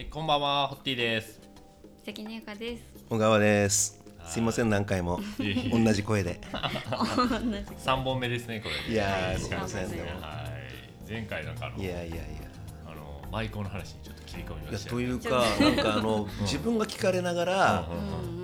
えこんばんはホッティです。関根ゆかです。小川です。すいません何回も。同じ声で。三本目ですねこれいやすいません三でも。本。はい。前回なんかあのいやいやいや。あのマイコの話にちょっと切り込みいやましたよね。というかなんかあの自分が聞かれながらう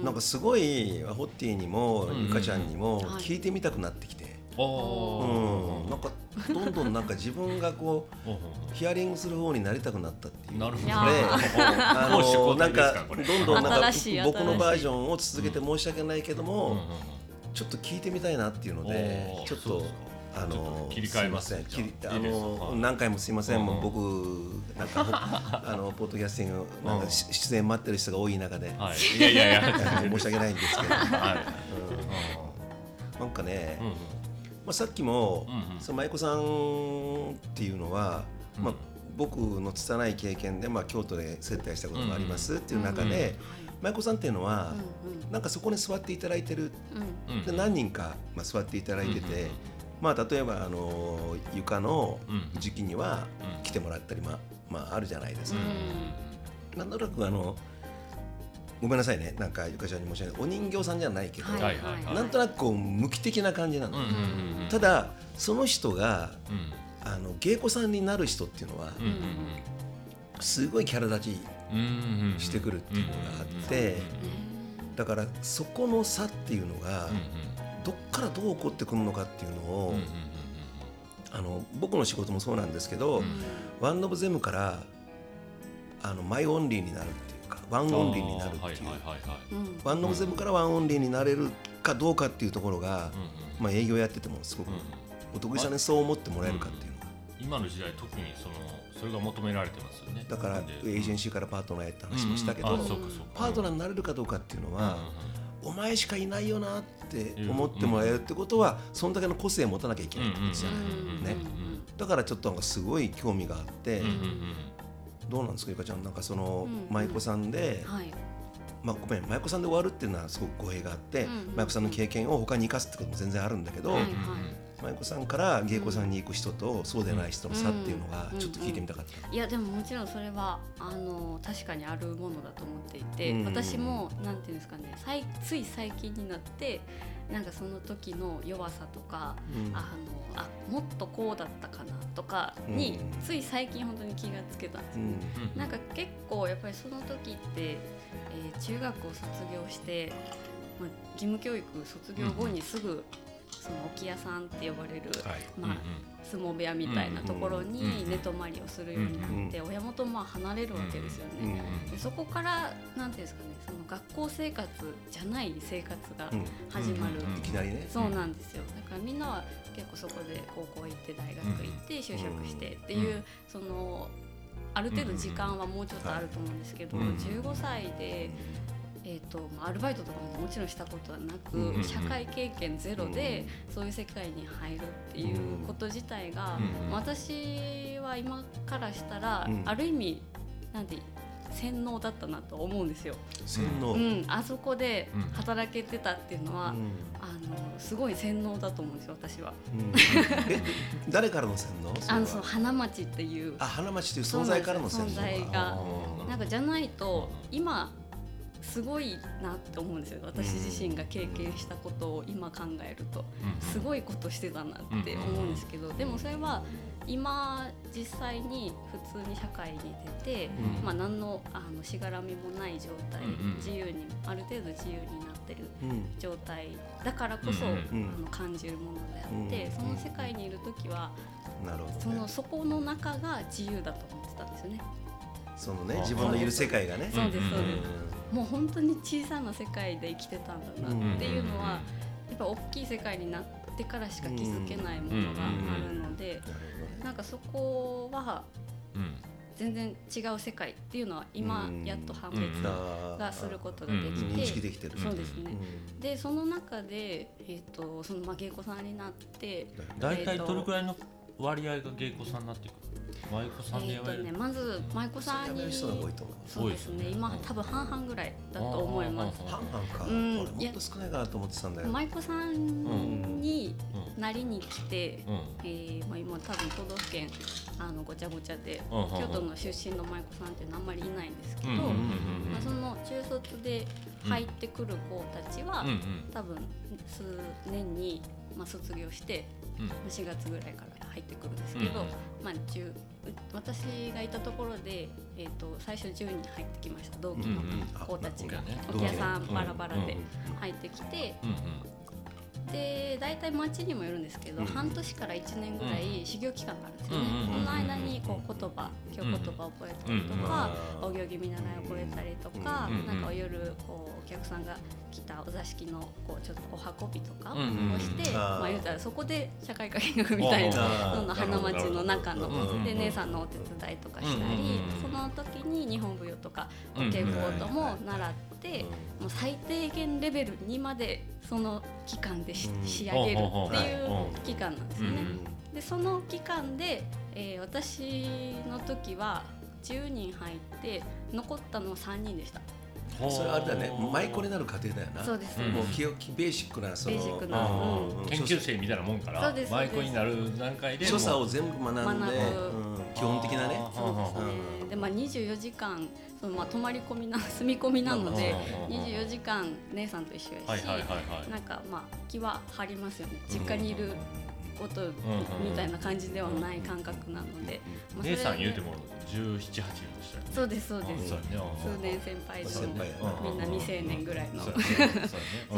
ん。なんかすごいホッティにもうん。ゆかちゃんにもはい。聞いてみたくなってきて。うん。なんかどんどんなんか自分がこう。ヒアリングする方になりたくなったっていう。なるほど。いやで、あのなんかどんどんなんか僕のバージョンを続けて申し訳ないけどうんうんもうんちょっと聞いてみたいなっていうのおでーちょっとあのと切り替えますすいません。じゃあ。のはい。何回もすいません、うんもう僕なんかほ あのポッドキャスティングなんかし出演待ってる人が多い中で、はい。いやいやいや。申し訳ないんですけど、はい。うん。なんかね、うんうんまあ、さっきも、うんうん。その舞妓さんっていうのは、まあうん、僕の拙い経験で、まあ、京都で接待したことがありますっていう中うんうんで、舞妓さんっていうのは、うなんかそこに座っていただいてる。んうんうん。で何人か、まあ、座っていただいてて、うんうんうん。まあ、例えばあの床のうん。時期にはうん。来てもらったり、まあまあ、あるじゃないですか。うなんとなくあのごめんなさいね。なんかゆかちゃんに申し訳ないお人形さんじゃないけど、はいはいはい。はいなんとなくこう無機的な感じなの、うんうんうんうん。ただその人がうん。あの芸妓さんになる人っていうのは、うんうんすごいキャラ立ちうんうんうんしてくるっていうのがあってだからそこの差っていうのが、どっからどう起こってくるのかっていうのを、うんうんうんあの僕の仕事もそうなんですけど、うん。 one of them からあの my only になるっていう。か one only になるっていう、one of them から one only になれるかどうかっていうところが、うんうん。まあ、営業やっててもすごく、うんお得意さんにそう思ってもらえるかっていうのが、今の時代特にそのそれが求められてますよね。だからでエージェンシーからパートナーやって話もしたけど、パートナーになれるかどうかっていうのは、うお前しかいないよなって思ってもらえるってことは、そんだけの個性を持たなきゃいけないってことですよね。うんね。だからちょっとなんかすごい興味があって、んうんうんどうなんですかゆかちゃん。なんかそのうん。舞妓さんで、はい。まあごめん舞妓さんで終わるっていうのはすごく語弊があって、うん。舞妓さんの経験を他に生かすってことも全然あるんだけど、はいはい舞妓さんから芸妓さんに行く人とそうでない人の差っていうのがうん。ちょっと聞いてみたかった。いやでももちろんそれはあの確かにあるものだと思っていて、うん。私もなんていうんですかねさいつい最近になってなんかその時の弱さとか、うん。あのあもっとこうだったかなとかに、うん。つい最近本当に気がつけたんですよね。うん。うん。なんか結構やっぱりその時って、えー中学を卒業して、まあ、義務教育卒業後にすぐ、その置屋さんって呼ばれる、はい。まあ、相撲部屋みたいなところに寝泊まりをするようになって、親元もまあ離れるわけですよね。でそこからなんていうんですかねその学校生活じゃない生活がうん。始まる、うんいきなりね。そうなんですよ。だからみんなは結構そこで高校行って大学行って就職してっていう、うんそのある程度時間はもうちょっとあると思うんですけど、うん。15歳で、えーとまあアルバイトとかももちろんしたことはなく、うん社会経験ゼロでそういう世界に入るっていうこと自体が、うん私は今からしたら、うん。ある意味なんて洗脳だったなと思うんですよ。洗脳。ううん。ん、あそこでうん。働けてたっていうのは、あのすごい洗脳だと思うんですよ私は。うん。え誰からの洗脳？あのその花町っていう。あ花町という存在からの洗脳。存在が。うんなんかじゃないと今すごいなって思うんですよ。私自身が経験したことを今考えると。すごいことしてたなって思うんですけど。でもそれは今実際に普通に社会に出て、うん。まあ、何のあのしがらみもない状態、自由にある程度自由になってるうん。状態だからこそ、あの感じるものであって、うんその世界にいる時はなるほそどね。のそこの中が自由だと思ってたんですよね。そのね自分のいる世界がね。そうですそううん。ですもう本当に小さな世界で生きてたんだなっていうのは、やっぱ大きい世界になってからしか気づけないものがあるので、なんかそこはうん全然違う世界っていうのは今うん。やっと判別がすることができうん。て、認識できてる。そうですね。うん。でその中で、えー、とそのまあ芸妓さんになって大体どれくらいの割合が芸妓さんになってくる舞妓さんでえーと。やめる、ねまず舞妓さんにそうですね。今うん多分半々ぐらいだと思います。半々か、うん俺もっと少ないかなと思ってたんだよ、舞妓さんにうんなりに来て、うん。えーまあ、今多分都道府県あのごちゃごちゃで、うん京都の出身の舞妓さんっていうのはあんまりいないんですけど、まあ、その中卒で入ってくる子たちは、うんうん多分数年に、まあ、卒業してうん。4月ぐらいから入ってくるんですけど、うんまあ、10私がいたところで、えー、と最初10人入ってきました。同期のうんうん子たちが、あお客さ同期ね。んバラバラでうん入ってきて、うんで大体町にもよるんですけど、うん。半年から1年ぐらい修行期間があるんですよね、うんうんその間にこう言葉今日言葉を覚えたりとか、うんお行儀見習いを覚えたりとか、うんなんかお夜こうお客さんが来たお座敷のこうちょっとお運びとかをして、うんまあ言うたらそこで社会科見学みたいなの花街の中ので姉さんのお手伝いとかしたり、その時に日本舞踊とかお稽古事も習って、もう最低限レベルにまでその期間でしうん。仕上げるっていほう期間なんですよね。でその期間で、えー私の時は10人入って残ったのは3人でした。う。んそれあれだね。舞妓になる過程だよな。そうです、うんもう基本ベーシックなそのベーシックなあうん。ー研究生みたいなもんから舞妓になる段階で所作を全部学んで、基本的なね。そうですね。でまあ24時間そのまあ泊まり込みな住み込みなのでうん24時間姉さんと一緒やし、なんかまあ気は張りますよね。実家にいることんみたいな感じではない感覚なので、姉さん言うても17、8でしたよね。そうですそうです。数年先輩先輩やのみんな未成年ぐらいの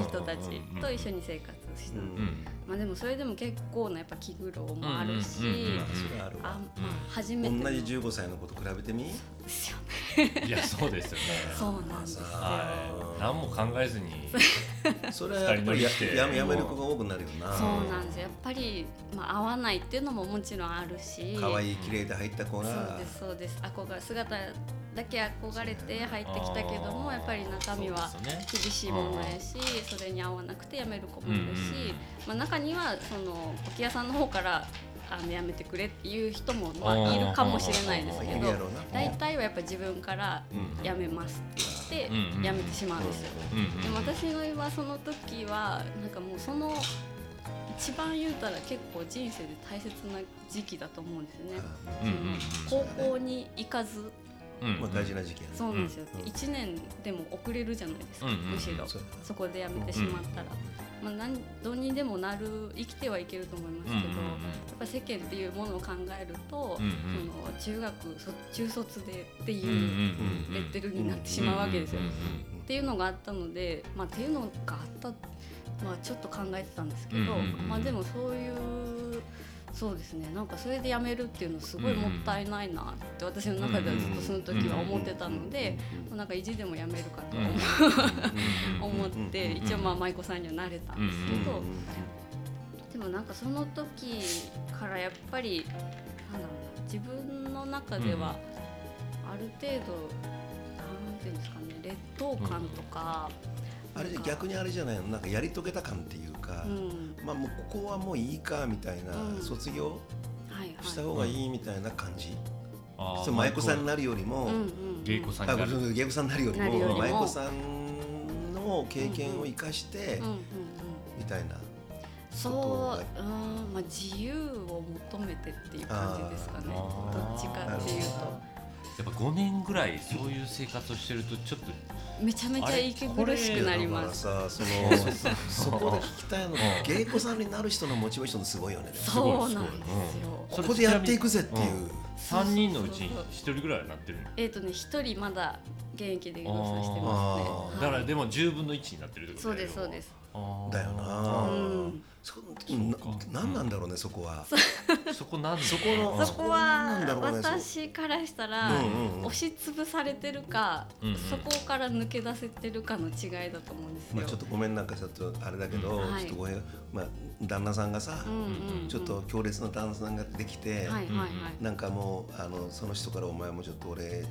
人たちと一緒に生活した。まあでもそれでも結構なやっぱ気苦労もあるしあまあ初めての。同じ15歳の子と比べてみ？ですよいやそうですよね。そうなんですよ。はい。何も考えずに それはやっぱりややめやめる子が多くなるよな。そうなんですよ。やっぱり、まあ、合わないっていうのももちろんあるし。可愛い綺麗で入った子そうがですそうです。憧れ姿だけ憧れて入ってきたけどもやっぱり中身は厳しいものやしそれに合わなくて辞める子もいるし、まあ、中にはその置屋さんの方からあの辞めてくれっていう人もまあいるかもしれないですけど大体はやっぱ自分からうん辞めますって言って辞めてしまうんですよ。でも私のはその時はなんかもうその一番言うたら結構人生で大切な時期だと思うんですよね。高校に行かず。うんまあ大事な時期やね。そうなんですよ、うん1年でも遅れるじゃないですか、むしろ。そこで辞めてしまったら、まあ、何どうにでもなる生きてはいけると思いますけど、うんうんうん。やっぱ世間っていうものを考えると、うんうん。その中学そ中卒でっていううんレッテルになってしまうわけですよ。っていうのがあったので、まあ、っていうのがあった、まあ、ちょっと考えてたんですけど、まあ、でもそういうそうですね。なんかそれで辞めるっていうのすごいもったいないなって私の中ではずっとその時は思ってたので、なんか意地でも辞めるかと思思って一応まあ舞妓さんにはなれたんですけど、でもなんかその時からやっぱりなんだろうな自分の中ではある程度、なんていうんですかね劣等感とか、あれじゃなんか逆にあれじゃないの？なんかやり遂げた感っていうか、うん。まあもうここはもういいかみたいな、うん。卒業はいはい。した方がいいみたいな感じ、あーそれ舞妓さんになるよりも、うんうんうん。芸妓さんあになる。ごめん芸妓さんになるよりもなるよりも。舞妓さんの経験を生かして、うんうんうん。みたいな。そう、うん、まあ自由を求めてっていう感じですかね。どっちかっていうと、やっぱ5年ぐらいそういう生活をしてるとちょっとめちゃめちゃ息苦しくなります。だからさそのそそこで聞きたいのうん。芸妓さんになる人のモチベーションってすごいよねそうなんですよ。ここでやっていくぜっていう、うん3人のうちに1人ぐらいはなってるの？えっ、とね一人まだ現役で労作してあますね。ー。はいだからでも10分の1になってるってことそうですそうです。だよな。あうん。そそうかななんなんだろうねそこは、ー そこなんそこのそこなはんだろうねそう私からしたら、うんうんうん。押しつぶされてるか、うんうん。そこから抜け出せてるかの違いだと思うんですよ。まあ、ちょっとごめんなんかちょっとあれだけど、うん。はい。ちょっとごめん、まあ、旦那さんがさ、うんうんうん。ちょっと強烈な旦那さんができて。なんかもうあのその人からお前もちょっと俺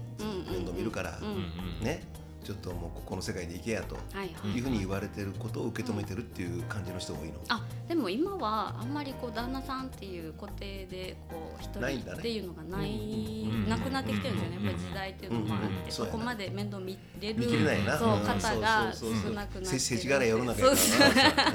面倒見るから、うんうんうんねちょっともうここの世界で行けやとはいうふうに言われてることを受け止めてるっていう感じの人が多いの。あでも今はあんまりこう旦那さんっていう固定でこう一人っていうのがない、んなくなってきてるんですよね、やっぱり時代っていうのもあって、うんうんうん。そこまで面倒見れる見切れないな。そううん方が少なくなってせ世知辛い世の中そうそうやから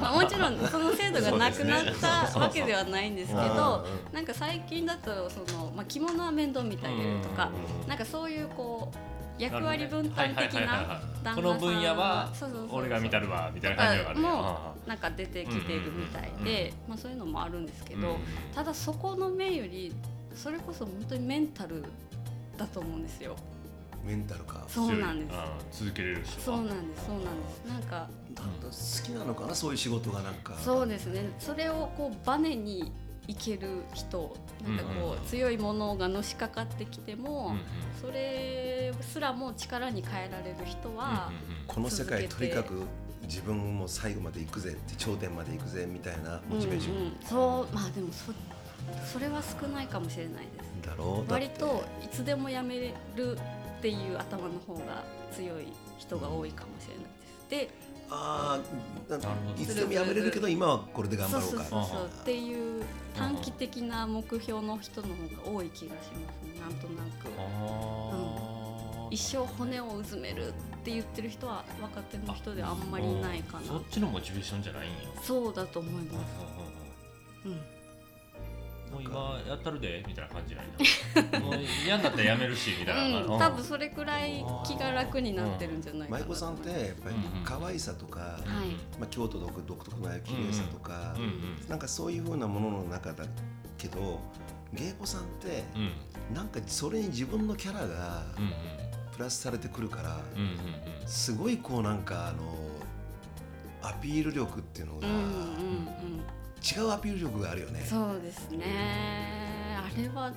まあ、もちろんその制度がなくなったわけではないんですけうんどなんか最近だとその、まあ、着物は面倒見てあげるとかうん。なんかそういうこう役割分担的なこの分野は俺が見たるわみたいな感じがあるねもなんか出てきてるみたいで、まあ、そういうのもあるんですけど、ただそこの面よりそれこそ本当にメンタルだと思うんですよ。メンタルか。そうなんです。す続けれる人そうなんです。そうなんです。なんかなんだ好きなのかなそういう仕事がなんか。そうですね。それをこうバネにいける人、なんかこう、強いものがのしかかってきても、それすらも力に変えられる人は、この世界とにかく自分も最後まで行くぜって頂点まで行くぜみたいなモチベーション、うんうん。そうまあでもそそれは少ないかもしれないです。だろう割といつでもやめるっていう頭の方が強い人が多いかもしれないです。ああいつでもやめれるけど今はこれでで頑張ろうか。そうそうそうそう。っていう短期的な目標の人の方が多い気がしますね。なんとなく。あー。一生骨をうずめるって言ってる人は若手の人ではあんまりいないかな。そっちのモチベーションじゃないんや。そうだと思います、うん、もう今やったるでみたいな感じな もう嫌になったらやめるしみたいな。うん、多分それくらい気が楽になってるんじゃないかな。舞妓さんってやっぱりうんうん可愛さとか、はいまあ、京都独独特な綺麗さとか、うん。うん。なんかそういうふうなものの中だけど芸妓さんってうん。うんなんかそれに自分のキャラがうんプラスされてくるから、うんうんすごいこうなんかあのアピール力っていうのが、うんうんうん違うアピール力があるよね。そうですね。あれは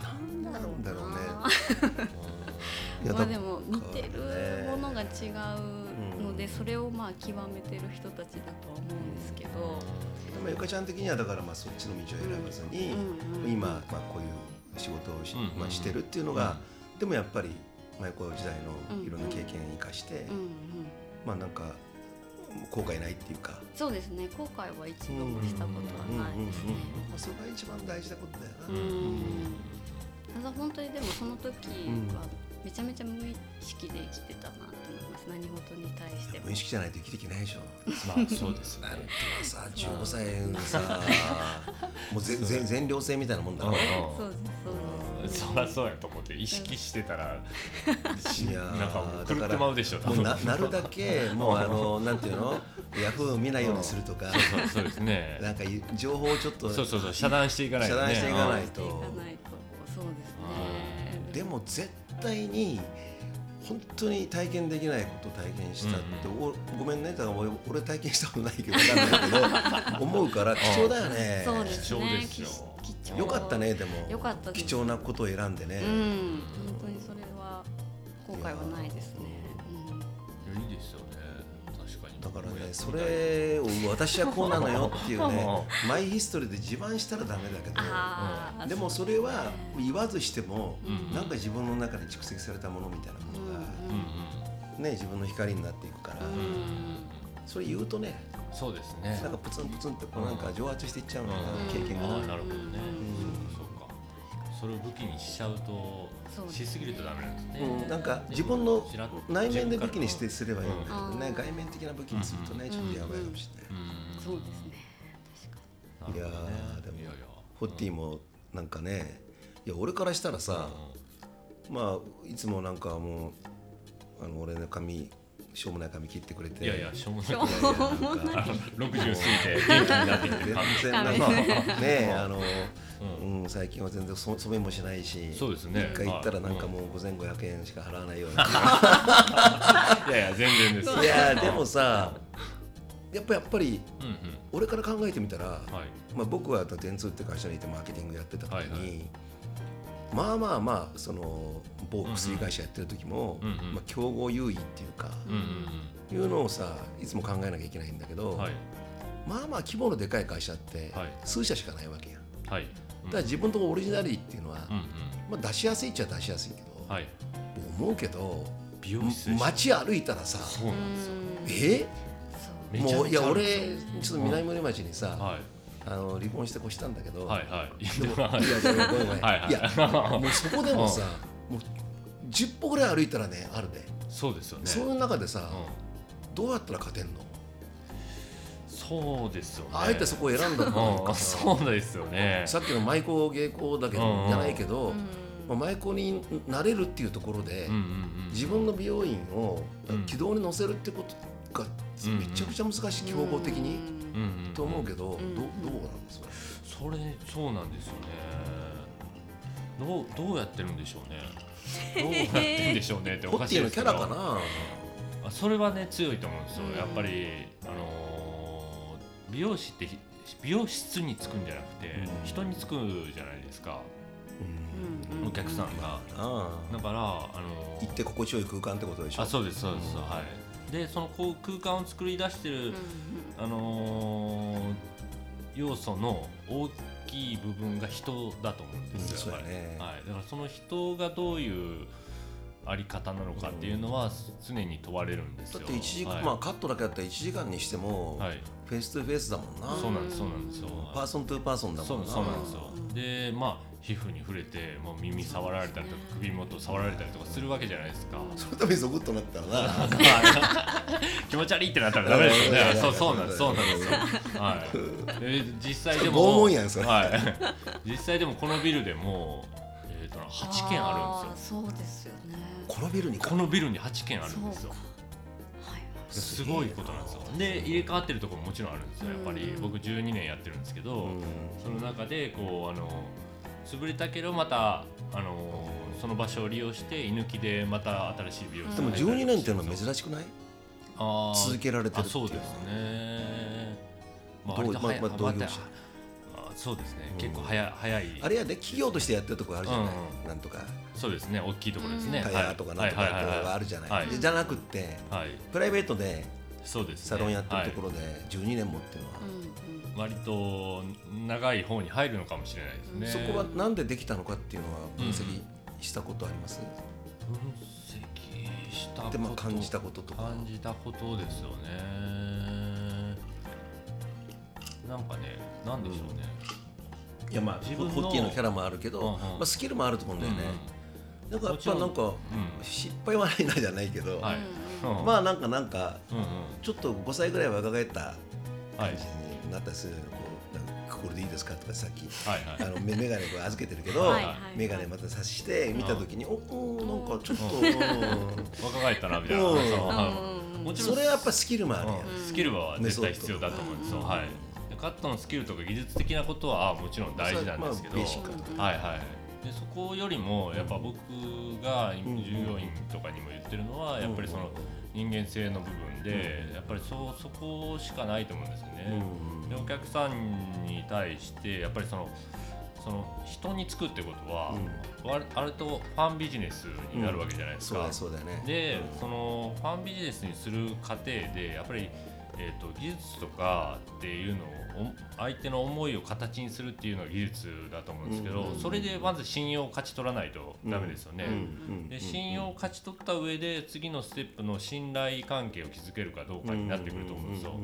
なんだろうだろうね。やだまあでも見てるものが違うので、うん。それをまあ極めてる人たちだとは思うんですけど、まあゆかちゃん的にはだからまあそっちの道を選ばずに、うんうん今、まあ、こういう仕事をし,、まあ、してるっていうのが、でもやっぱり舞妓時代のいろんな経験を生かして、まあなんか後悔ないっていうか。そうですね。後悔は一度もしたことはないですね。まあ、それが一番大事なことだよな。うん。ただ本当にでもその時はめちゃめちゃ無意識で生きてたなと思います。何事に対しても。無意識じゃないと生きていけないでしょ。まあ そうですね。なんとかさ15歳でさもうぜぜ全寮制みたいなもんだろ。そうですそうですそりゃそうやと思って意識してたらしいやーなんかもう狂ってまうでしょもうななるだけもうあのなんていうの？ヤフー見ないようにするとか、そうそうですね。なんかい情報をちょっとそうそうそう遮断していかないとね。遮断していかないしていかないとそうですね。でも絶対に本当に体験できないことを体験したって、おごめんね。だから俺俺体験したことないけど分かんないけど 思うから貴重だよね。そうです貴重ねですよかったねでも。よかったです。貴重なことを選んでね、うん。本当にそれは後悔はないですね、だからねそれを私はこうなのよっていうね マイヒストリーで自慢したらダメだけどでもそれは言わずしても、うん。なんか自分の中に蓄積されたものみたいなものが、ね、自分の光になっていくから、うん。それ言うとねそうですね。なんかプツンプツンってこうなんか蒸発していっちゃうのかな、うん。経験がな。るほどねそれを武器にしちゃうとしすぎるとダメなんですね。うん、なんか自分の内面で武器にしてすればいいんだけどね、うん。外面的な武器にするとね、うん。ちょっとやばいかもしれない、うん。そうですね確かいやでもいやいや。ホッティもなんかねいや俺からしたらさ、まあいつもなんかもうあの俺の髪しょうもない髪切ってくれて。いやいやしょうもない。しょういやい。やなんか60過ぎて元気になってきて全然なんかねあの、うん、最近は全然そ染めもしないしそうですね。一回行ったらなんかもう5500円しか払わないような。いやいや全然ですいやでもさやっぱやっぱり俺から考えてみたら、はい。まあ、僕は電通って会社にいてマーケティングやってた時に、はいはいまあまあまあその某薬会社やってる時も、うんうん。まあ、競合優位っていうか、うんうんいうのをさいつも考えなきゃいけないんだけど、うんはい。まあまあ規模のでかい会社ってはい。数社しかないわけやん。はい。だから自分のとこオリジナリティっていうのは、うんうんまあ、出しやすいっちゃ出しやすいけど、はい。僕思うけど美容室街歩いたらさそうなんですよ。え？もういや俺ちょっと南森町にさ、はいあの離婚して越したんだけど、はいはい。でもはい いやいやいやごめんごめん。はいはい。いやもうそこでもさもう10歩ぐらい歩いたらねあるで、そうですよね。そういう中でさ、うん。どうやったら勝てんの？そうですよね。あえてそこを選んだのうん。そうですよね。さっきの舞妓芸妓だけど、うんうん。じゃないけど、うん。まあ、舞妓になれるっていうところで、うんうんうん自分の美容院をうん。軌道に乗せるってことがうんめちゃくちゃ難しい競合的に、うんうんうんと思うけど、んどどうなんですかそれそうなんですよねどうどうやってるんでしょうねどうやってるんでしょうねっておかしいですけどキャラかなあそれはね強いと思うんですよ、やっぱりあのー美容師って美容室につくんじゃなくて、人につくじゃないですかうんお客さんが、ああだからあのー行って心地よい空間ってことでしょあそうですそうです、うんはいでそのこう空間を作り出してる、うんあのー要素の大きい部分が人だと思うんですよ、うんそうやね。はい、だからその人がどういうあり方なのかっていうのは常に問われるんですよ。だって一時間、はい。まあカットだけだったら1時間にしても、はい、 face to face だもんな、そうなんですそうなんですよ。 person to person だそうんもなそうなんですよ。でまあ皮膚に触れてもう耳触られたりとか首元触られたりとかするわけじゃないですか、そのためにゾクッとなったらな。気持ち悪いってなったらダメですよね。そうそうなんです。そうなんですよ。はい。で実際で拷も問やんそれ。はい。実際でもこのビルでもえーとな8軒あるんですよ。そうですよね。このビルにか？このビルに8軒あるんですよ。すごいことなんですよ。で入れ替わってるところももちろんあるんですよ。やっぱりうん僕12年やってるんですけど、うん。その中でこうあの潰れたけどまたあのその場所を利用して居抜きでまた新しい美容室でも12年っていうのは珍しくない？あー。続けられてるあっていう。そうですね。まあ、どうまあまあ同業者？あそうですね、うん。結構早い早い。あれやで企業としてやってるとこあるじゃない、うなんとか。そうですね。大きいところですね、タイヤとかなんとかってのがあるじゃない,、はい。でじゃなくってはい、はい、プライベートでそうですね。サロンやってるところで12年もっていうのは、割と長い方に入るのかもしれないですね。そこはなんでできたのかっていうのは分析したことあります、分析したことでまあ感じたこととか。感じたことですよね。なんかねなんでしょうね、いやまあ自分のホッティのキャラもあるけど、うんうん。まあ、スキルもあると思うんだよね、なんかやっもちろん。ぱなんかうん。失敗はないなじゃないけど、はい。うんうんまあなんかなんかうんうん。ちょっと5歳ぐらい若返ったはい感じになったりするこうなんかこれでいいですかとかさっきはい。はい。あの目眼鏡こう預けてるけど、はい。はい眼鏡また差して見た時に、おおなんかちょっと、若返ったなみたいな、うん。もちろん。それはやっぱスキルもあるやん、うん。スキルは絶対必要だと思うんですよ、うん。はい。でカットのスキルとか技術的なことはもちろん大事なんですけど、まあはいはい。でそこよりもやっぱ僕が従業員とかにも言ってるのはやっぱりその人間性の部分でやっぱりそうそこしかないと思うんですよね、でお客さんに対してやっぱりそのその人につくってことは、わあるとファンビジネスになるわけじゃないですか、そうだそうだよね。で、そのファンビジネスにする過程でやっぱり、えー、と技術とかっていうの相手の思いを形にするっていうのが技術だと思うんですけど、うんそれでまず信用を勝ち取らないとダメですよね。で信用を勝ち取った上で次のステップの信頼関係を築けるかどうかになってくると思うんですよ。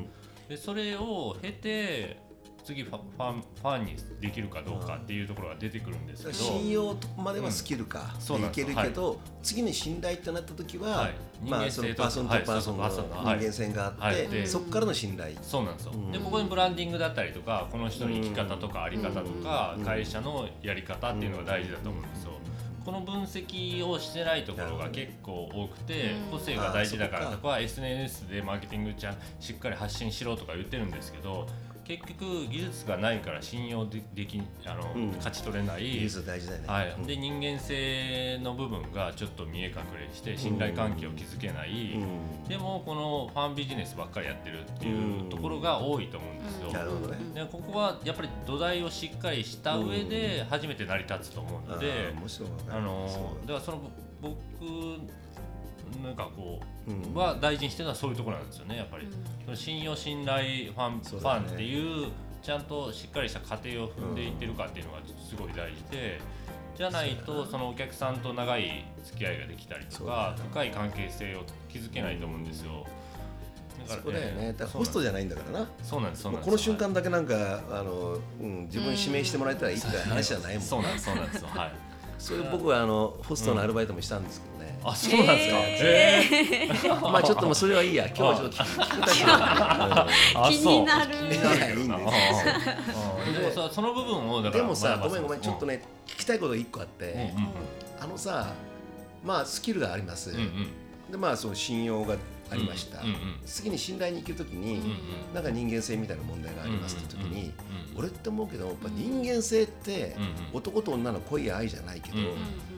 でそれを経て次ファファンファンにできるかどうかっていうところが出てくるんですけど、信用まではスキルか、うん。でいけるけど、次に信頼ってなった時は、はい。まあその人間性とパーソンとパーソンの人間性があって、はい。でそこからの信頼、そうなんですよ、うん。でここにブランディングだったりとかこの人の生き方とかあり方とか、うん。会社のやり方っていうのが大事だと思うんですよ。この分析をしてないところが結構多くて、うん。個性が大事だからとか SNS でマーケティングちゃんしっかり発信しろとか言ってるんですけど結局技術がないから信用でできあの、うん。勝ち取れない。技術大事だよね。はい。うん。で人間性の部分がちょっと見え隠れして信頼関係を築けない、うん。でもこのファンビジネスばっかりやってるっていうところが多いと思うんですよ。なるほどね。でここはやっぱり土台をしっかりした上で初めて成り立つと思うのであー、面白いわかるあのだからその僕なんかこうは大事にしてるのはそういうところなんですよねやっぱり、信用信頼ファン、ねァンっていうちゃんとしっかりした過程を踏んでいってるかっていうのがすごい大事でじゃないとそのお客さんと長い付き合いができたりとか深い関係性を築けないと思うんですよ。そこだよね。だホストじゃないんだからな。そうなんです。そうなんこの瞬間だけなんかあの、うん、自分指名してもらえたらいいって話じゃないもん、ね。そうなんです。そうなんです。はい。それ僕はあのホストのアルバイトもしたんですけどね。あ、そうなんですか。えー、まあちょっともそれはいいや。今日はちょっと気になる。いやいいんです。でもさその部分をでもさごめんごめんちょっとね聞きたいこと一個あって、あのさまあスキルがあります。でまあその信用がありました、次に信頼に行けるときに、なんか人間性みたいな問題がありますって時に、俺って思うけどやっぱ人間性って男と女の恋や愛じゃないけど、や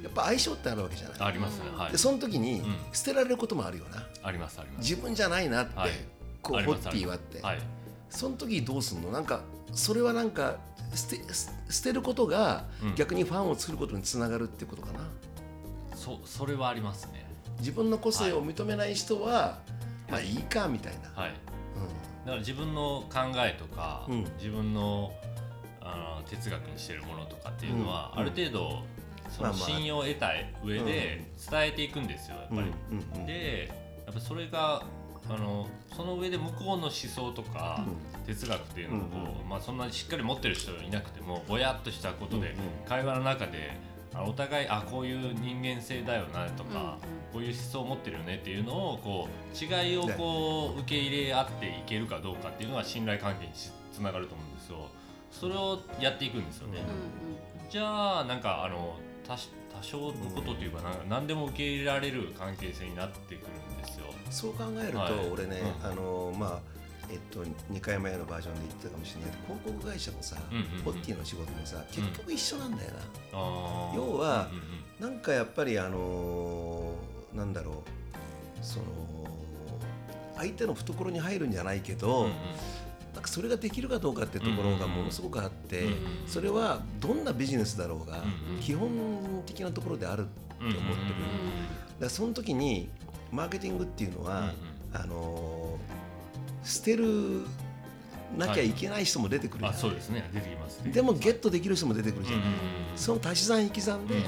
っぱ相性ってあるわけじゃない。ありますね、はい、でその時に捨てられることもあるよな、ありますあります。自分じゃないなって、こうホッティはって、その時どうすんの？なんかそれはなんか捨て捨てることが逆にファンを作ることにつながるっていうことかな、そそれはありますね自分の個性を認めない人は、まあいいかみたいな、はい。うん、だから自分の考えとか、うん、自分のあの哲学にしてるものとかっていうのは、うん、ある程度その信用を得た上で伝えていくんですよやっぱり。でやっぱそれがあのその上で向こうの思想とか哲学っていうのを、まあ、そんなにしっかり持ってる人がいなくてもぼやっとしたことで会話の中でお互いあこういう人間性だよなとか、こういう思想を持ってるよねっていうのをこう違いをこう受け入れ合っていけるかどうかっていうのが信頼関係につながると思うんですよ。それをやっていくんですよね。じゃあなんかあの多多少のことというか、うん、何でも受け入れられる関係性になってくるんですよ。そう考えると、はい、俺ね、うん、あのまあえっと、2回前のバージョンで言ってたかもしれないけど広告会社もさ、ポッティの仕事もさ結局一緒なんだよな、うん、要は、うなんかやっぱりあのー、なんだろうその相手の懐に入るんじゃないけど、うんうん、なんかそれができるかどうかってところがものすごくあって、それはどんなビジネスだろうが、基本的なところであるって思ってる、だからその時にマーケティングっていうのは、あのー捨てるなきゃいけない人も出てくるじゃそうですね。出てきます、でもゲットできる人も出てくるじゃない、その足し算引き算で、やっ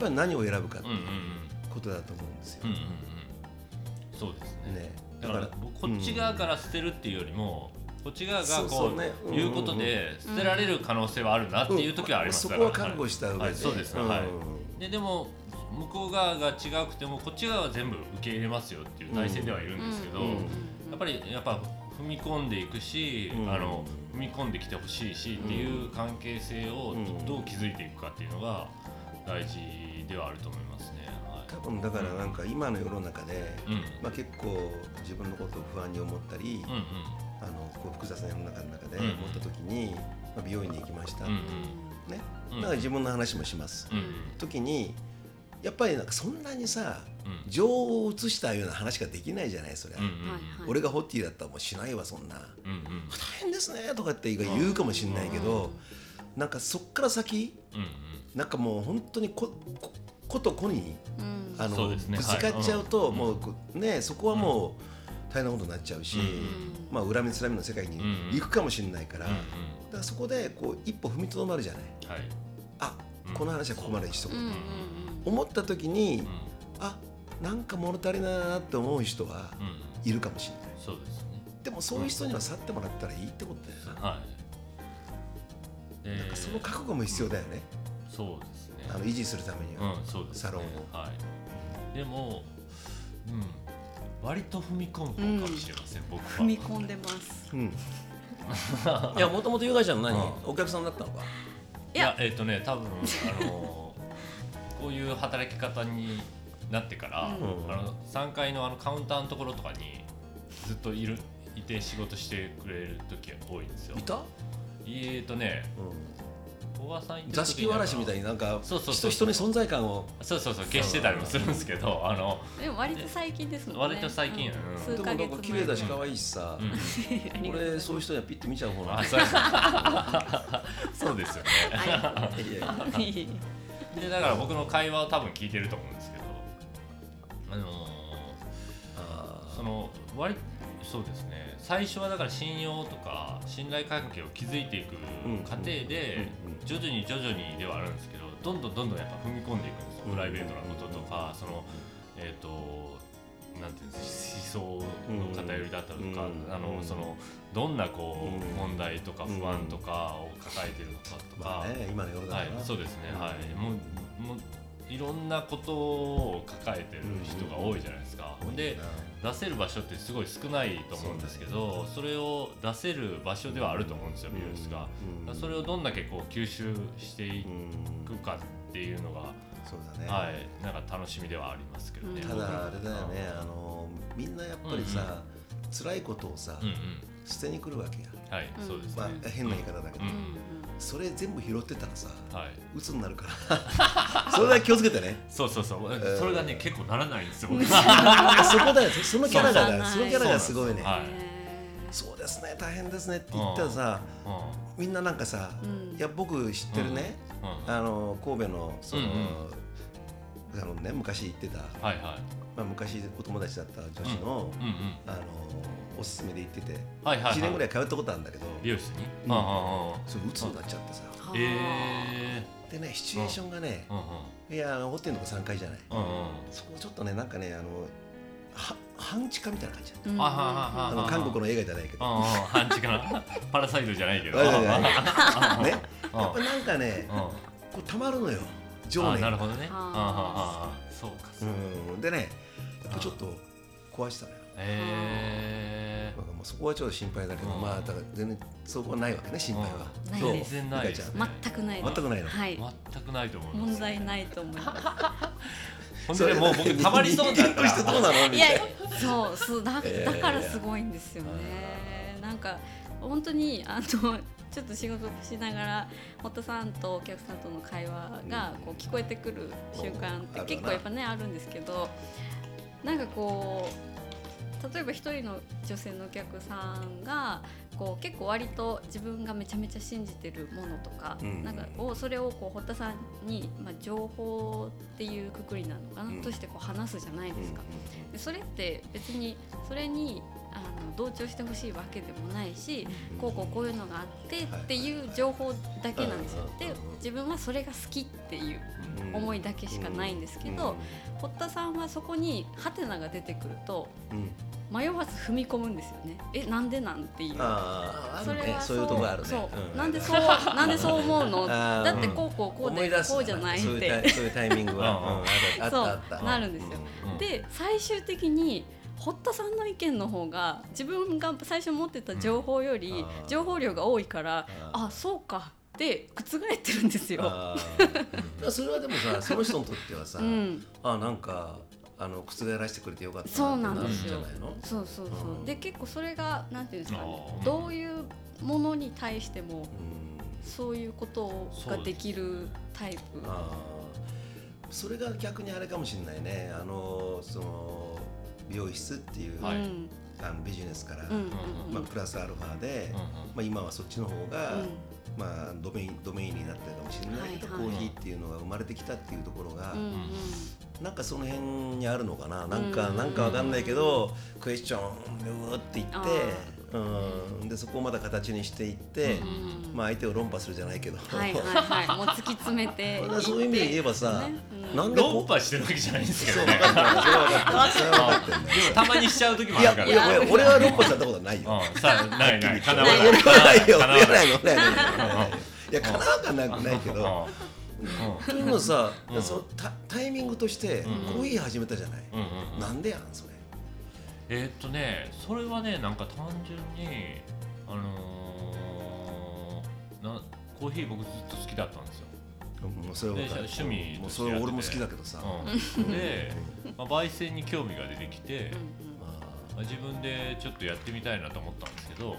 ぱり何を選ぶかっていうことだと思うんですよ、そうですね。ね。だからこっち側から捨てるっていうよりも、こっち側がこうう、ね、いうことで捨てられる可能性はあるなっていう時はありますから、そこは覚悟した上で、はい、そうですね、はい。ででも向こう側が違くてもこっち側は全部受け入れますよっていう体制ではいるんですけど、やっぱりやっぱ踏み込んでいくし、うん、あの踏み込んできてほしいしっていう関係性をどう築いていくかっていうのが大事ではあると思いますね。多分だからなんか今の世の中で、うん、まあ、結構自分のことを不安に思ったり、うんうん、あのこう複雑な世の中の中で思った時に、まあ、美容院に行きました、うんうん、ね、だから自分の話もします、うんうん、時にやっぱりなんかそんなにさ、情を移したような話ができないじゃないそれ、うんうん、俺がホッティだったらもうしないわそんな、うんうん、大変ですねとかって言うかもしれないけど、うん、なんかそっから先、うんうん、なんかもう本当にここことこに、うん、あの、ね、ぶつかっちゃうと、はい、もうねそこはもう大変なことになっちゃうし、うんうん、まあ恨みつらみの世界に行くかもしれないから、うんうん、だからそこでこう一歩踏みとどまるじゃない、はい、あこの話はここまでにしとこう、うんうん。思った時に、うん、あなんか物足りないなって思う人はいるかもしれない、うん、そうですね。でもそういう人には去ってもらったらいいってことだよな、はい。えー、なんかその覚悟も必要だよね、そうですね。あの維持するためには、うんそうです、ね、サロンを、はい、でも、うん、割と踏み込むかもしれません、僕は。踏み込んでます、うん、いやもともとヨガちゃん何、お客さんだったのか？いや。えっ、ー、とね多分あのこういう働き方になってから、うん、あの3階のあのカウンターのところとかにずっといるいて仕事してくれる時が多いんですよ。いた？えっとね、うん、座敷わらしみたいになんかそうそうそう人に存在感を。そうそうそう消してたりもするんですけどあのでも割と最近ですもんね。割と最近、うん、でもなんか綺麗だし可愛いしさ、うん、俺そういう人にはピッて見ちゃう方なんそう。ですよね。い。やいや。でだから僕の会話を多分聞いてると思うんあのー、その割そうですね。最初はだから信用とか信頼関係を築いていく過程で徐々に徐々にではあるんですけどどんどんどんどんやっぱ踏み込んでいくんですよ。プライベートなこととかそのえっ、となんていうんです思想の偏りだったりとか、あのそのどんなこう、問題とか不安とかを抱えてるのかとか、今の世の中はい、そうですね、はい。もうもういろんなことを抱えてる人が多いじゃないですか、で出せる場所ってすごい少ないと思うんですけどそれを出せる場所ではあると思うんですよ美容室が、それをどんだけこう吸収していくかっていうのが、そうだね、はい、なんか楽しみではありますけどね。ただあれだよね、あのみんなやっぱりさ、うんうん、辛いことをさ、うんうん、捨てに来るわけや。はい、そうです、ね、まあ変な言い方だけど、うんうん、それ全部拾ってたらさ、はい、鬱になるから、それだけ気をつけてね。そうそうそう、えー、それがね結構ならないんですよ。そこだよ、そのキャラがそのキャラがすごいね。はい、そうですね、大変ですねって言ったらさ、みんななんかさ、いや僕知ってるね、あの神戸のその。あのね昔行ってた、はいはい。まあ、昔お友達だった女子の,、あのおすすめで行ってて、はいはい1年ぐらい通ったことあるんだけど美容室に、うん、そう鬱になっちゃってさ、え。ー、でねシチュエーションがね、いやホテルの3階じゃない、そこちょっとねなんかねあのは半地下みたいな感じだった、うん、あの韓国の映画じゃないけど。半地下な パラサイトじゃないけど。ね。やっぱなんかねこうたまるのよ。情念なるほどね。ああそうかうん。でねやっぱちょっと壊したのよ。へえー、そこはちょっと心配だけど、まあだから全然そこはないわけね心配は。全然ないです。全くない全くないの、はい、全くないと思います。問題ないと思います。本当にもう僕たまりそうだったら。どうなのいやそうそうだだからすごいんですよね。なんか本当にあのちょっと仕事しながら堀田さんとお客さんとの会話がこう聞こえてくる瞬間って結構やっぱねあるんですけどなんかこう例えば一人の女性のお客さんがこう結構割と自分がめちゃめちゃ信じてるものとか,、なんかをそれをこう堀田さんに、まあ、情報っていうくくりなのかな、としてこう話すじゃないですか。でそれって別にそれにあの同調してほしいわけでもないし、こうこうこういうのがあってっていう情報だけなんですよ。で自分はそれが好きっていう思いだけしかないんですけど、堀田さんはそこにハテナが出てくると、迷わず踏み込むんですよね。えなんでなんていう。それはそういうとこあるね。そう、なんでそう なんでそう思うの？だってこうこうこうでこうじゃないって。そういうタイミングは、そう。なるんですよ。で最終的に堀田さんの意見の方が自分が最初持ってた情報より情報量が多いからあそうかって覆ってるんですよ。それはでもさその人にとってはさ、うん、あなんかあの覆らせてくれてよかったそうなんですよ。そうそうそう。うん、で結構それがなんていうんですかね、どういうものに対しても、そういうことができるタイプ。それが逆にあれかもしれないね。あのその美容室っていう、はい、あのビジネスから、まあ、プラスアルファで、まあ、今はそっちの方が、まあ、ドメインドメインになってるかもしれないけど、コーヒーっていうのが生まれてきたっていうところが、なんかその辺にあるのかな？なんか、なんかわかんないけど、クエスチョンうーって言ってうん、でそこをまた形にしていって、まあ、相手を論破するじゃないけど、はいはいはい、もう突き詰めて。そういう意味で言えばさ、なんで論破してるわけじゃないんですけど、ね、そう分かってるそれは分かってるでもたまにしちゃう時もあるから。いや俺は論破されたことないよ、うん、さないない。かな わない。俺はないよない。よ俺はない。いやかなわかんなくないけど。というのさ、そのタタイミングとしてコーヒー始めたじゃない、なんでやんそれえー、っとねそれはねなんか単純にあのー、なコーヒー僕ずっと好きだったんですよ。もうそれは趣味もうそれ俺も好きだけどさ、うん、で、まあ、焙煎に興味が出てきて、まあ、自分でちょっとやってみたいなと思ったんですけど、うん、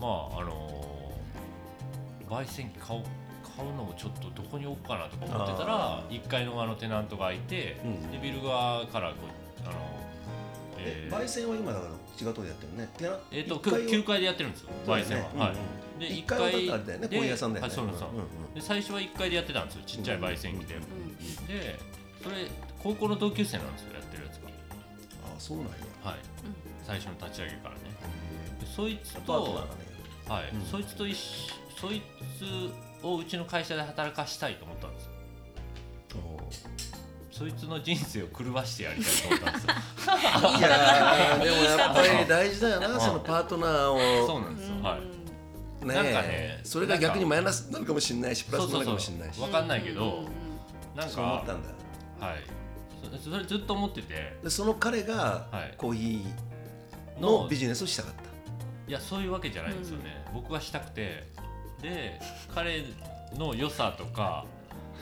まああのー、焙煎機買おう買うのをちょっとどこに置くかなとか思ってたら1階のあのテナントがいて、うん、でビル側からこうあのえー、焙煎は今だから違うところでやってるね。えっ、ー、と9階でやってるんですよ焙煎は、はい、で1階屋さんだよね、うそう、で最初は1階でやってたんですよちっちゃい焙煎機で、でそれ高校の同級生なんですよやってるやつが。そうなんや。はい。最初の立ち上げからね。でそいつと、はい。うん。そいつと一緒そいつをうちの会社で働かしたいと思ったんですよそいつの人生を狂わしてやりたいと思ったんですよ。いやーでもやっぱり大事だよなそのパートナーを。そうなんですよ、はい。ねなんかねそれが逆にマイナスになるかもしれないしプラスになるかもしれないし。わかんないけどうなんそう思かったんだ。はい。そそれずっと思ってて。でその彼がはい。コーヒーののビジネスをしたかった。いやそういうわけじゃないんですよね、僕がしたくて。で彼の良さとか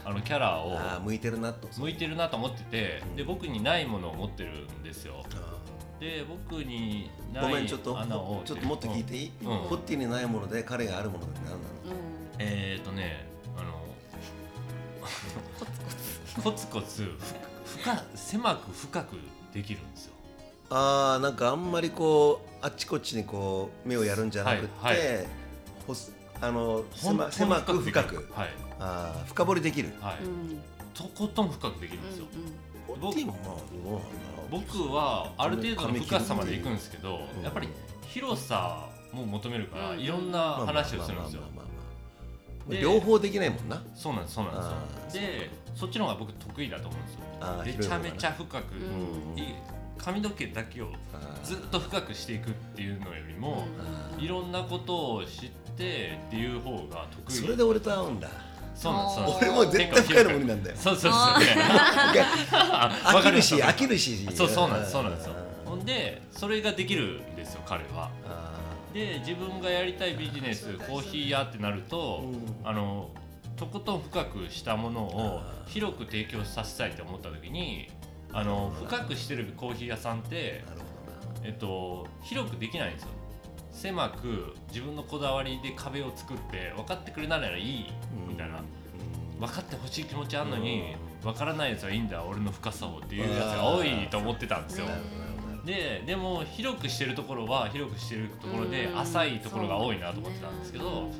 あのキャラをああ向いてるなと。向いてるなと思っててで僕にないものを持ってるんですよ。あで僕にーないごめんちょっと穴をちょっともっと聞いていい、うん。ホッティにないもので彼があるものって何なの？えっ、ー、とねあのコツコツ。ふ深狭く深くできるんですよ。あーなんかあんまりこうあっちこっちにこう目をやるんじゃなくって、はいはい。ほすあの狭狭く深く。はいあー深掘りできる。はい、うんとことん深くできるんですよ、ホッティもまあどうなんだ僕はある程度の深さまで行くんですけどうんやっぱり広さも求めるからうん。いろんな話をするんですよ。まあまあまあまあまあで両方できないもんなそうなんですそうなんあですよでそっちの方が僕得意だと思うんですよめちゃめちゃ深く、うんい髪の毛だけをずっと深くしていくっていうのよりも、あいろんなことを知ってっていう方が得意ーそれで俺と会うんだそうなんです。俺も絶対深いの無理なんだよ。そうそうそう飽きるし飽きるし。そうそうなんですそうなんですよ。ほんでそれができるんですよ彼は。あで自分がやりたいビジネスコーヒー屋ってなると、うん。あのとことん深くしたものを広く提供させたいと思った時にあの深くしてるコーヒー屋さんってえっと、広くできないんですよ狭く自分のこだわりで壁を作って分かってくれならいいみたいな。うん。分かってほしい気持ちあるのにうん。分からないやつはいいんだ俺の深さをっていうやつが多いと思ってたんですよ。ででも広くしてるところは広くしてるところでうん。浅いところが多いなと思ってたんですけど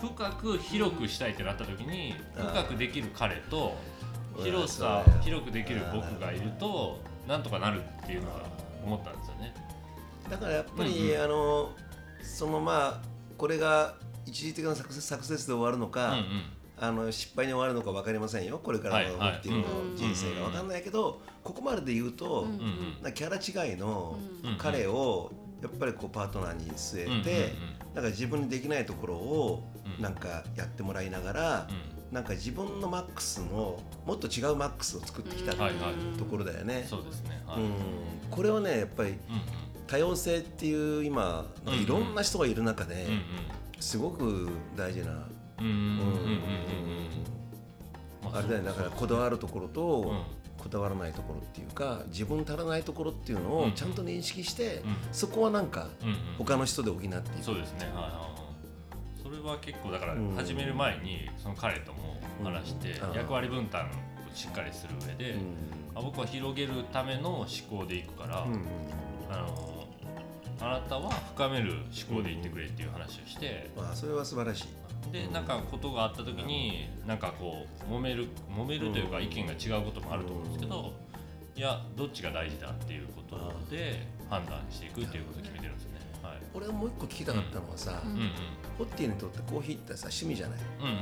深く広くしたいってなった時にうん深くできる彼とうん。広さ広くできる僕がいるとなんとかなるっていうのが思ったんですよね。だからやっぱり、うんうん。あのそのまあこれが一時的なサクセスサクセスで終わるのうんか、うん。あの失敗に終わるのか分かりませんよ。これからのはいはい。っていうのうん。人生が。分かんないけど、ここまでで言うと、うんうんキャラ違いのうん彼をやっぱりこうパートナーに据うんうんえて、なんか自分にできないところをうん。なんかやってもらいながら、うん。なんか自分のマックスのもっと違うマックスを作ってきたってはいうところだよね。そうですね。はい。うん。これはねやっぱりうん多様性っていう今いろんな人がいる中ですごく大事な、あれだよね。だからこだわるところと、うん。こだわらないところっていうか自分足らないところっていうのうんをちゃんと認識して、うん。そこはなんか他の人で補っていく。そうですね。それは結構だからうん。始める前にその彼とも話してうん。役割分担をしっかりする上で、う僕は広げるための思考でいくから、うん。あのあなたは深める思考でいってくれっていう話をして、まあそれは素晴らしい。でなんかことがあった時になんかこう揉める揉めるというかうん。意見が違うこともあると思うんですけど、いやどっちが大事だっていうことで判断していくっていうことを決めてるんですね。はい。俺はもう一個聞きたかったのはさ、うん。うんうんホッティにとってコーヒーってさ趣味じゃない？うんうんうん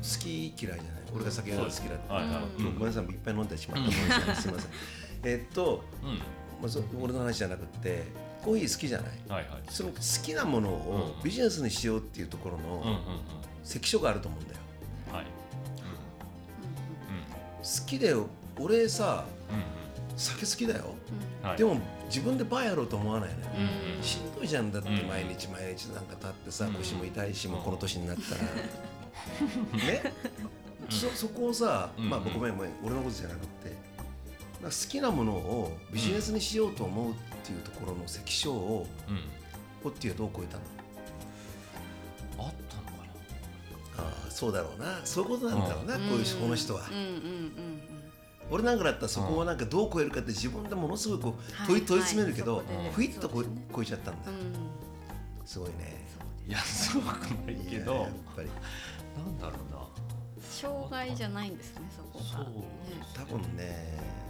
好き嫌いじゃない？俺が酒が好きだって、はいはい。ごめんなさいいっぱい飲んでしまった。と思うんですみません。えっと、うん。まあ、そ俺の話じゃなくてコーヒー好きじゃない？はいはい。その好きなものをうん。ビジネスにしようっていうところの関所があると思うんだよ。はい。好きで俺さ酒好きだよ。でも自分でバーやろうと思わないのよ、うんうんしんどいじゃんだってうん毎日毎日なんか立ってさうん腰も痛いしもうこの年になったら。ね？うん。そそこをさうんまあごめんごめん俺のことじゃなくって好きなものをビジネスにしようと思うっていうところの関所をうん。ホッティはどう超えたの？あったのかな？ああそうだろうな。そういうことなんだろうな、うん。こういうこの人は、うんうんうん俺なんかだったらそこをなんかどう超えるかって自分でものすごいこうはい問い問い詰めるけど、ふいっとこ超えちゃったんだ。すごいね。いやそうくないけど、いややっぱり。なんだろうな。障害じゃないんですねそこが。そうね。多分ねうん、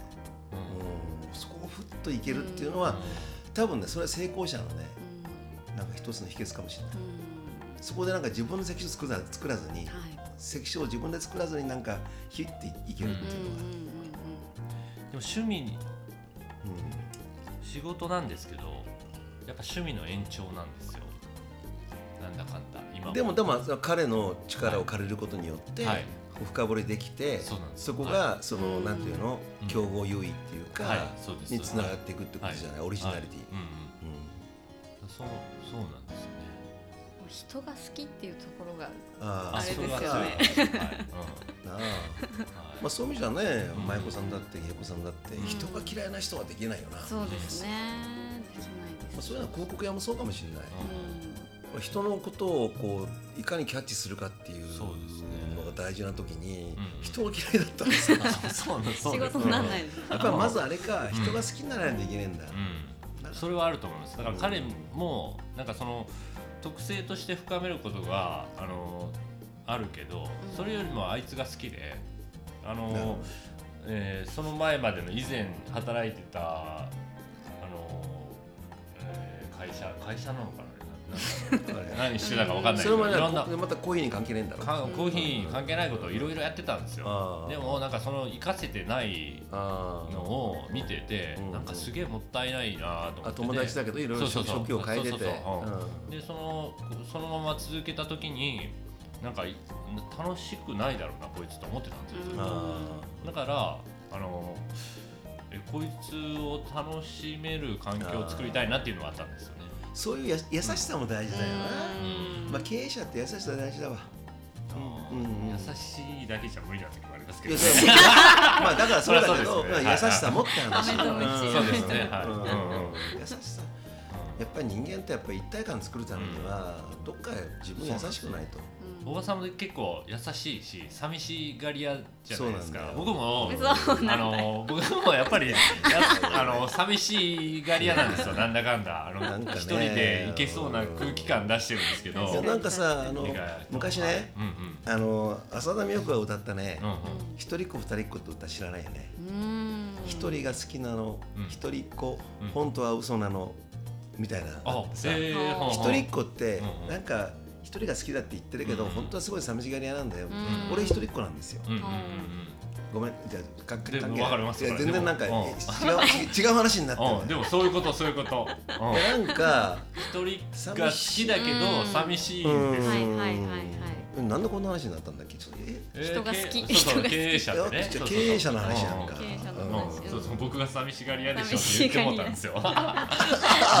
そこをふっといけるっていうのは、多分ねそれは成功者のね、なん。か一つの秘訣かもしれない、そこでなん。か自分の関所作作らずに、はい、関所を自分で作らずになん。かヒュッていけるっていうのは、でも趣味に、うん、仕事なん。ですけどやっぱ趣味の延長なん。ですよなん。だかん。だ今でもでも彼の力を借りることによって、はい、深掘りできてそこがその、なんていうの？競合優位っていうか、につながっていくってことじゃない、オリジナリティ、そうそうなんですよね。人が好きっていうところがあれですよね。まあそういう意味じゃね、舞子さんだって英子さん。だって人が嫌いな人はできないよな。そうですね。できないです。まあそういうのは広告屋もそうかもしれない。人のことをこういかにキャッチするかっていうのが大事な時に、人が嫌いだったんですよ。仕事にならないやっぱりまずあれか、人が好きにならないといけないんだ。それはあると思います。だから彼もなんかその特性として深めることがあのあるけど、それよりもあいつが好きで、あの、えー、その前までの以前働いてたあの、えー、会社会社なのかな何してたか分かんないけど。それもねまたコーヒーに関係ないんだろコーヒーに関係ないことをいろいろやってたんですよ。でもなんかその生かせてないのを見ててなんかすげえもったいないなと思って友達だけどいろいろ職業変えてて。でそのそのまま続けた時になんか楽しくないだろうなこいつと思ってたんですよ。だからあのえこいつを楽しめる環境を作りたいなっていうのがあったんですよねそういうや優しさも大事だよな、まあ、経営者って優しさ大事だわ、うん、優しいだけじゃ無理な時もありますけど、まあだからそうだけど、優しさもって話、そうですね、優しさ。やっぱり人間ってやっぱり一体感作るためには、どっか自分優しくないと。おばさんも結構優しいし寂しがり屋じゃないですか。僕もあの僕もやっぱりあの寂しがり屋なんですよ。なんだかんだ。あのなんか、ね、一人でいけそうな空気感出してるんですけど。なんかさあの昔ね、うんうん、あの浅田美代子が歌ったね「一人っ子二人っ子」って歌知らないよね。一人が好きなの一人っ子本当は嘘なのみたいな一人っ子ってなんか一人が好きだって言ってるけど、本当はすごい寂しがり屋なんだよ、俺一人っ子なんですよ、ごめんじゃあ関係ない。全然なんか違う 違う話になってる、でもそういうことそういうこと、なんか一人が好きだけど寂しいんですよ、はいはいはいはい。なんでこんな話になったんだっけ？人が好き。人が経営者でね。経営者の話なんかそうそう僕が寂しがり屋でしょって言ってもったんですよ。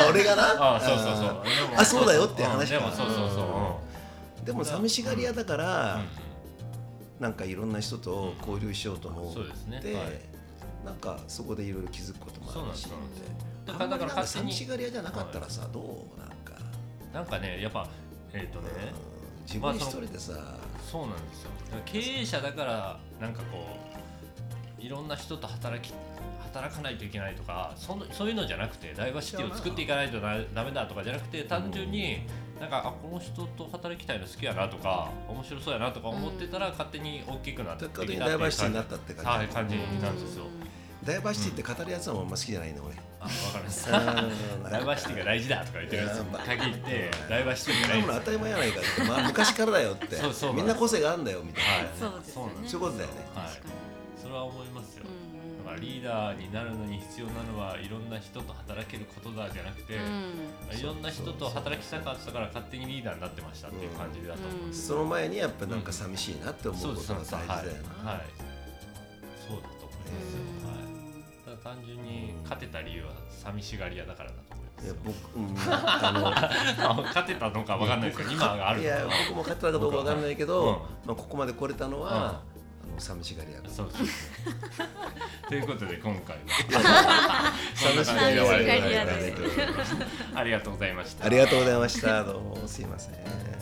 俺がな？あそうそうそう。あそうだよって話でもそうそうそう。でも寂しがり屋だからなんかいろんな人と交流しようと思ってなんかそこでいろいろ気づくこともあるし。だからだから寂しがり屋じゃなかったらさどうなんか。なんかねやっぱえっとね自分一人でさ、まあ、そそうなんですよ。経営者だからなんかこういろんな人と働き働かないといけないとかそそういうのじゃなくてダイバーシティを作っていかないとだめだとかじゃなくて単純になんかあこの人と働きたいの好きやなとか面白そうやなとか思ってたら勝手に大きくなってきたっていうダイバーシティになったって感じ,、感じなんですよ。ダイバーシティって語るやつはあんま好きじゃないの俺。あ分かりますダイバーシティが大事だとか言ってるやつ。に限ってダイバーシティが大事。当たり前やないかって、まあ、昔からだよって。そうそう。みんな個性があるんだよみたいな、そうですね。そういうことだよね、はい、それは思いますよ、だからリーダーになるのに必要なのはいろんな人と働けることだじゃなくて、いろんな人と働きたかったから勝手にリーダーになってましたっていう感じだと思います、その前にやっぱなんか寂しいなって思うことが大事だよな、はい、そうだと思い。ます。単純に勝てた理由は寂しがり屋だからだと思います。いや僕、うん、あの勝てたのか分かんないですけど今があるいや僕も勝てたかどうか分かんないけど、うん、まあ、ここまで来れたのは、うん、あの寂しがり屋そうです ということで今回は。寂しがり屋ありがとうございました。ありがとうございました。どうもすいません